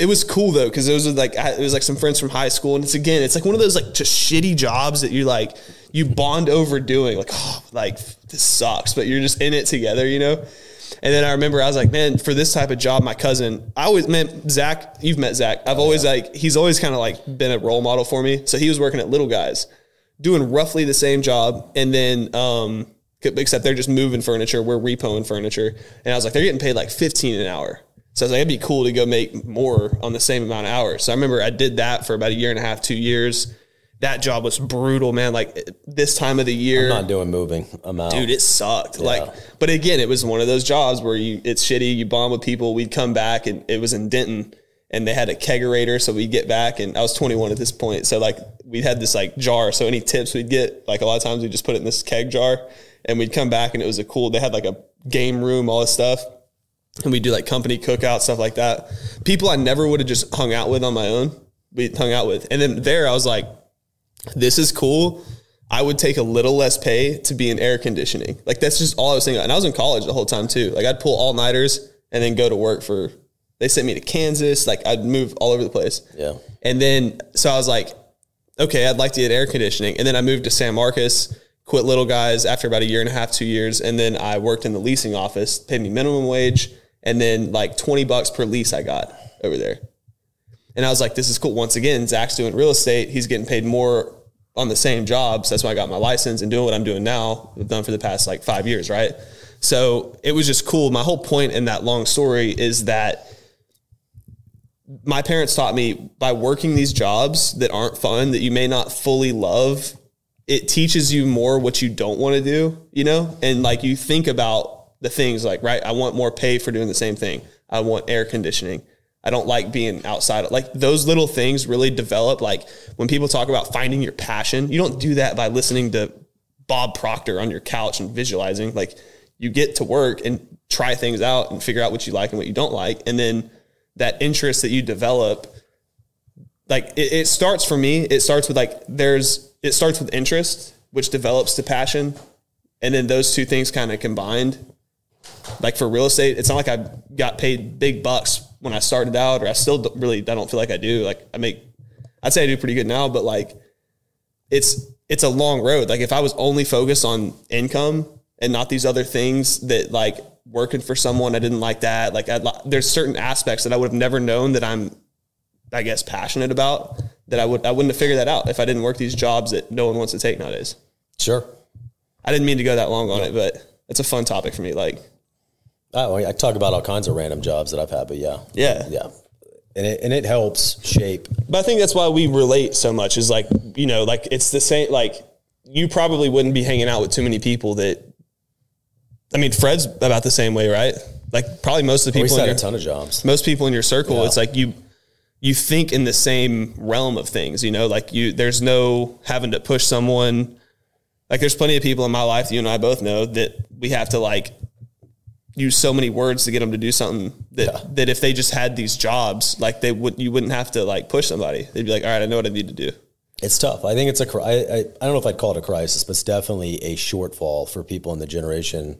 it was cool though because it was like it was like some friends from high school, and it's again, it's like one of those like just shitty jobs that you like you bond over doing. Like, oh, like this sucks, but you're just in it together, you know. And then I remember I was like, man, for this type of job, my cousin, I always man, Zach, you've met Zach. I've always like he's always kind of like been a role model for me. So he was working at Little Guys, doing roughly the same job, and then um, except they're just moving furniture, we're repoing furniture, and I was like, they're getting paid like fifteen an hour. So I was like, it'd be cool to go make more on the same amount of hours. So I remember I did that for about a year and a half, two years. That job was brutal, man. Like this time of the year, I'm not doing moving. I'm out. dude, it sucked. Like, but again, it was one of those jobs where you it's shitty. You bond with people. We'd come back, and it was in Denton, and they had a kegerator, so we'd get back. And I was 21 at this point, so like we had this like jar. So any tips we'd get, like a lot of times we just put it in this keg jar, and we'd come back, and it was a cool. They had like a game room, all this stuff and we do like company cookout stuff like that. People I never would have just hung out with on my own. We hung out with, and then there I was like, "This is cool." I would take a little less pay to be in air conditioning. Like that's just all I was thinking. And I was in college the whole time too. Like I'd pull all nighters and then go to work for. They sent me to Kansas. Like I'd move all over the place. Yeah. And then so I was like, okay, I'd like to get air conditioning. And then I moved to San Marcos, quit Little Guys after about a year and a half, two years, and then I worked in the leasing office, paid me minimum wage and then like 20 bucks per lease I got over there. And I was like, this is cool. Once again, Zach's doing real estate. He's getting paid more on the same jobs. That's why I got my license and doing what I'm doing now. I've done for the past like five years, right? So it was just cool. My whole point in that long story is that my parents taught me by working these jobs that aren't fun, that you may not fully love, it teaches you more what you don't want to do, you know? And like you think about the things like, right, I want more pay for doing the same thing. I want air conditioning. I don't like being outside. Like those little things really develop. Like when people talk about finding your passion, you don't do that by listening to Bob Proctor on your couch and visualizing. Like you get to work and try things out and figure out what you like and what you don't like. And then that interest that you develop, like it, it starts for me, it starts with like, there's, it starts with interest, which develops to passion. And then those two things kind of combined like for real estate, it's not like I got paid big bucks when I started out, or I still don't really, I don't feel like I do. Like I make, I'd say I do pretty good now, but like it's, it's a long road. Like if I was only focused on income and not these other things that like working for someone, I didn't like that. Like I'd, there's certain aspects that I would have never known that I'm, I guess, passionate about that I would, I wouldn't have figured that out if I didn't work these jobs that no one wants to take nowadays. Sure. I didn't mean to go that long on it, but it's a fun topic for me. Like, Oh, I talk about all kinds of random jobs that I've had, but yeah, yeah, yeah, and it and it helps shape. But I think that's why we relate so much. Is like you know, like it's the same. Like you probably wouldn't be hanging out with too many people that. I mean, Fred's about the same way, right? Like probably most of the people. We had a ton of jobs. Most people in your circle, yeah. it's like you you think in the same realm of things. You know, like you there's no having to push someone. Like there's plenty of people in my life, you and I both know that we have to like use so many words to get them to do something that yeah. that if they just had these jobs, like they would, you wouldn't have to like push somebody. They'd be like, all right, I know what I need to do. It's tough. I think it's a. I, I, I don't know if I'd call it a crisis, but it's definitely a shortfall for people in the generation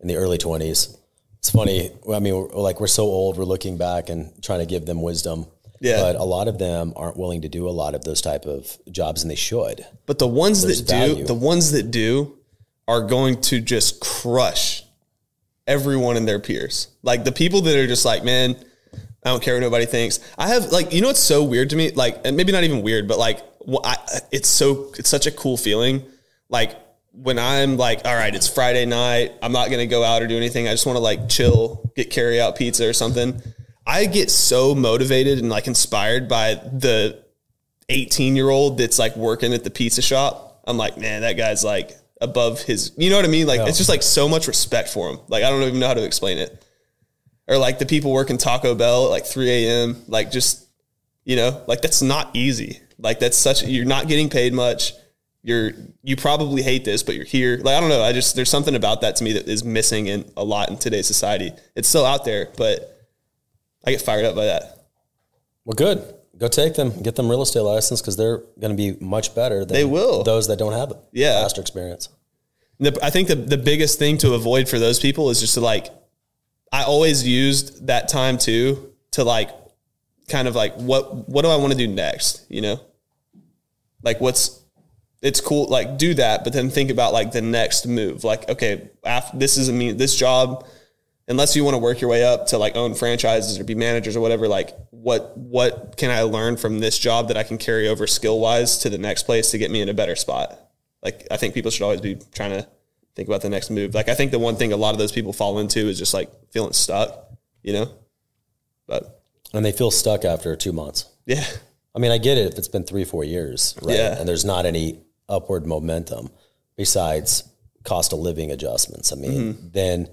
in the early twenties. It's funny. I mean, we're, like we're so old, we're looking back and trying to give them wisdom. Yeah. But a lot of them aren't willing to do a lot of those type of jobs, and they should. But the ones There's that value. do, the ones that do, are going to just crush everyone and their peers. Like the people that are just like, man, I don't care what nobody thinks. I have like, you know, what's so weird to me? Like, maybe not even weird, but like, I, it's so, it's such a cool feeling. Like when I'm like, all right, it's Friday night. I'm not to go out or do anything. I just want to like chill, get carry out pizza or something. I get so motivated and like inspired by the 18 year old that's like working at the pizza shop. I'm like, man, that guy's like above his, you know what I mean? Like, yeah. it's just like so much respect for him. Like, I don't even know how to explain it. Or like the people working Taco Bell at like 3 a.m., like just, you know, like that's not easy. Like, that's such, you're not getting paid much. You're, you probably hate this, but you're here. Like, I don't know. I just, there's something about that to me that is missing in a lot in today's society. It's still out there, but I get fired up by that. Well, good. Go take them, get them real estate license because they're going to be much better than they will. those that don't have it. Yeah. Faster experience. The, I think the, the biggest thing to avoid for those people is just to like, I always used that time too to like kind of like what what do I want to do next? You know, like what's it's cool like do that, but then think about like the next move. Like okay, after this is a mean this job. Unless you want to work your way up to like own franchises or be managers or whatever, like what what can I learn from this job that I can carry over skill wise to the next place to get me in a better spot? Like I think people should always be trying to think about the next move. Like I think the one thing a lot of those people fall into is just like feeling stuck, you know. But and they feel stuck after two months. yeah, I mean, I get it if it's been three, four years, right? Yeah. And there's not any upward momentum besides cost of living adjustments. I mean, Mm-hmm. then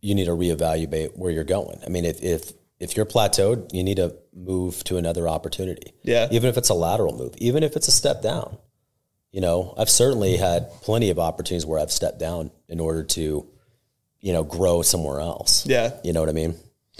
you need to reevaluate where you're going. I mean, if if if you're plateaued, you need to move to another opportunity. Yeah. Even if it's a lateral move, even if it's a step down. You know, I've certainly had plenty of opportunities where I've stepped down in order to, you know, grow somewhere else. yeah, You know what I mean?